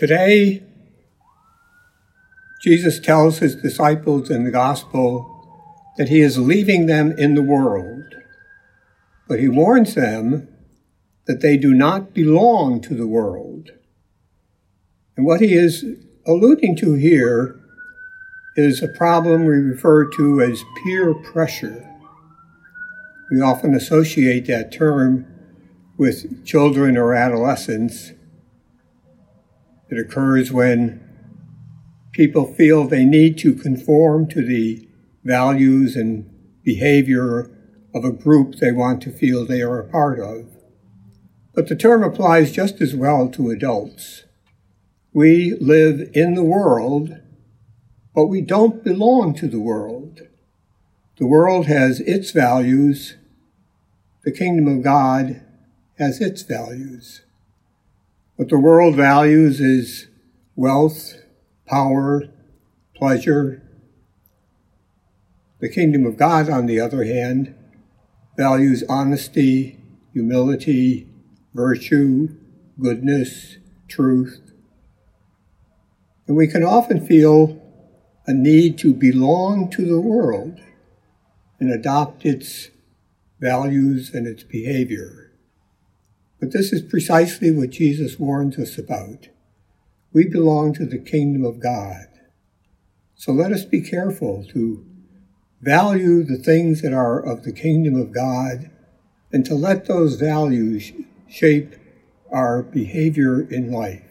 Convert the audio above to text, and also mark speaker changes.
Speaker 1: Today, Jesus tells his disciples in the gospel that he is leaving them in the world, but he warns them that they do not belong to the world. And what he is alluding to here is a problem we refer to as peer pressure. We often associate that term with children or adolescents. It occurs when people feel they need to conform to the values and behavior of a group they want to feel they are a part of. But the term applies just as well to adults. We live in the world, but we don't belong to the world. The world has its values. The kingdom of God has its values. What the world values is wealth, power, pleasure. The kingdom of God, on the other hand, values honesty, humility, virtue, goodness, truth. And we can often feel a need to belong to the world and adopt its values and its behavior. But this is precisely what Jesus warns us about. We belong to the kingdom of God. So let us be careful to value the things that are of the kingdom of God and to let those values shape our behavior in life.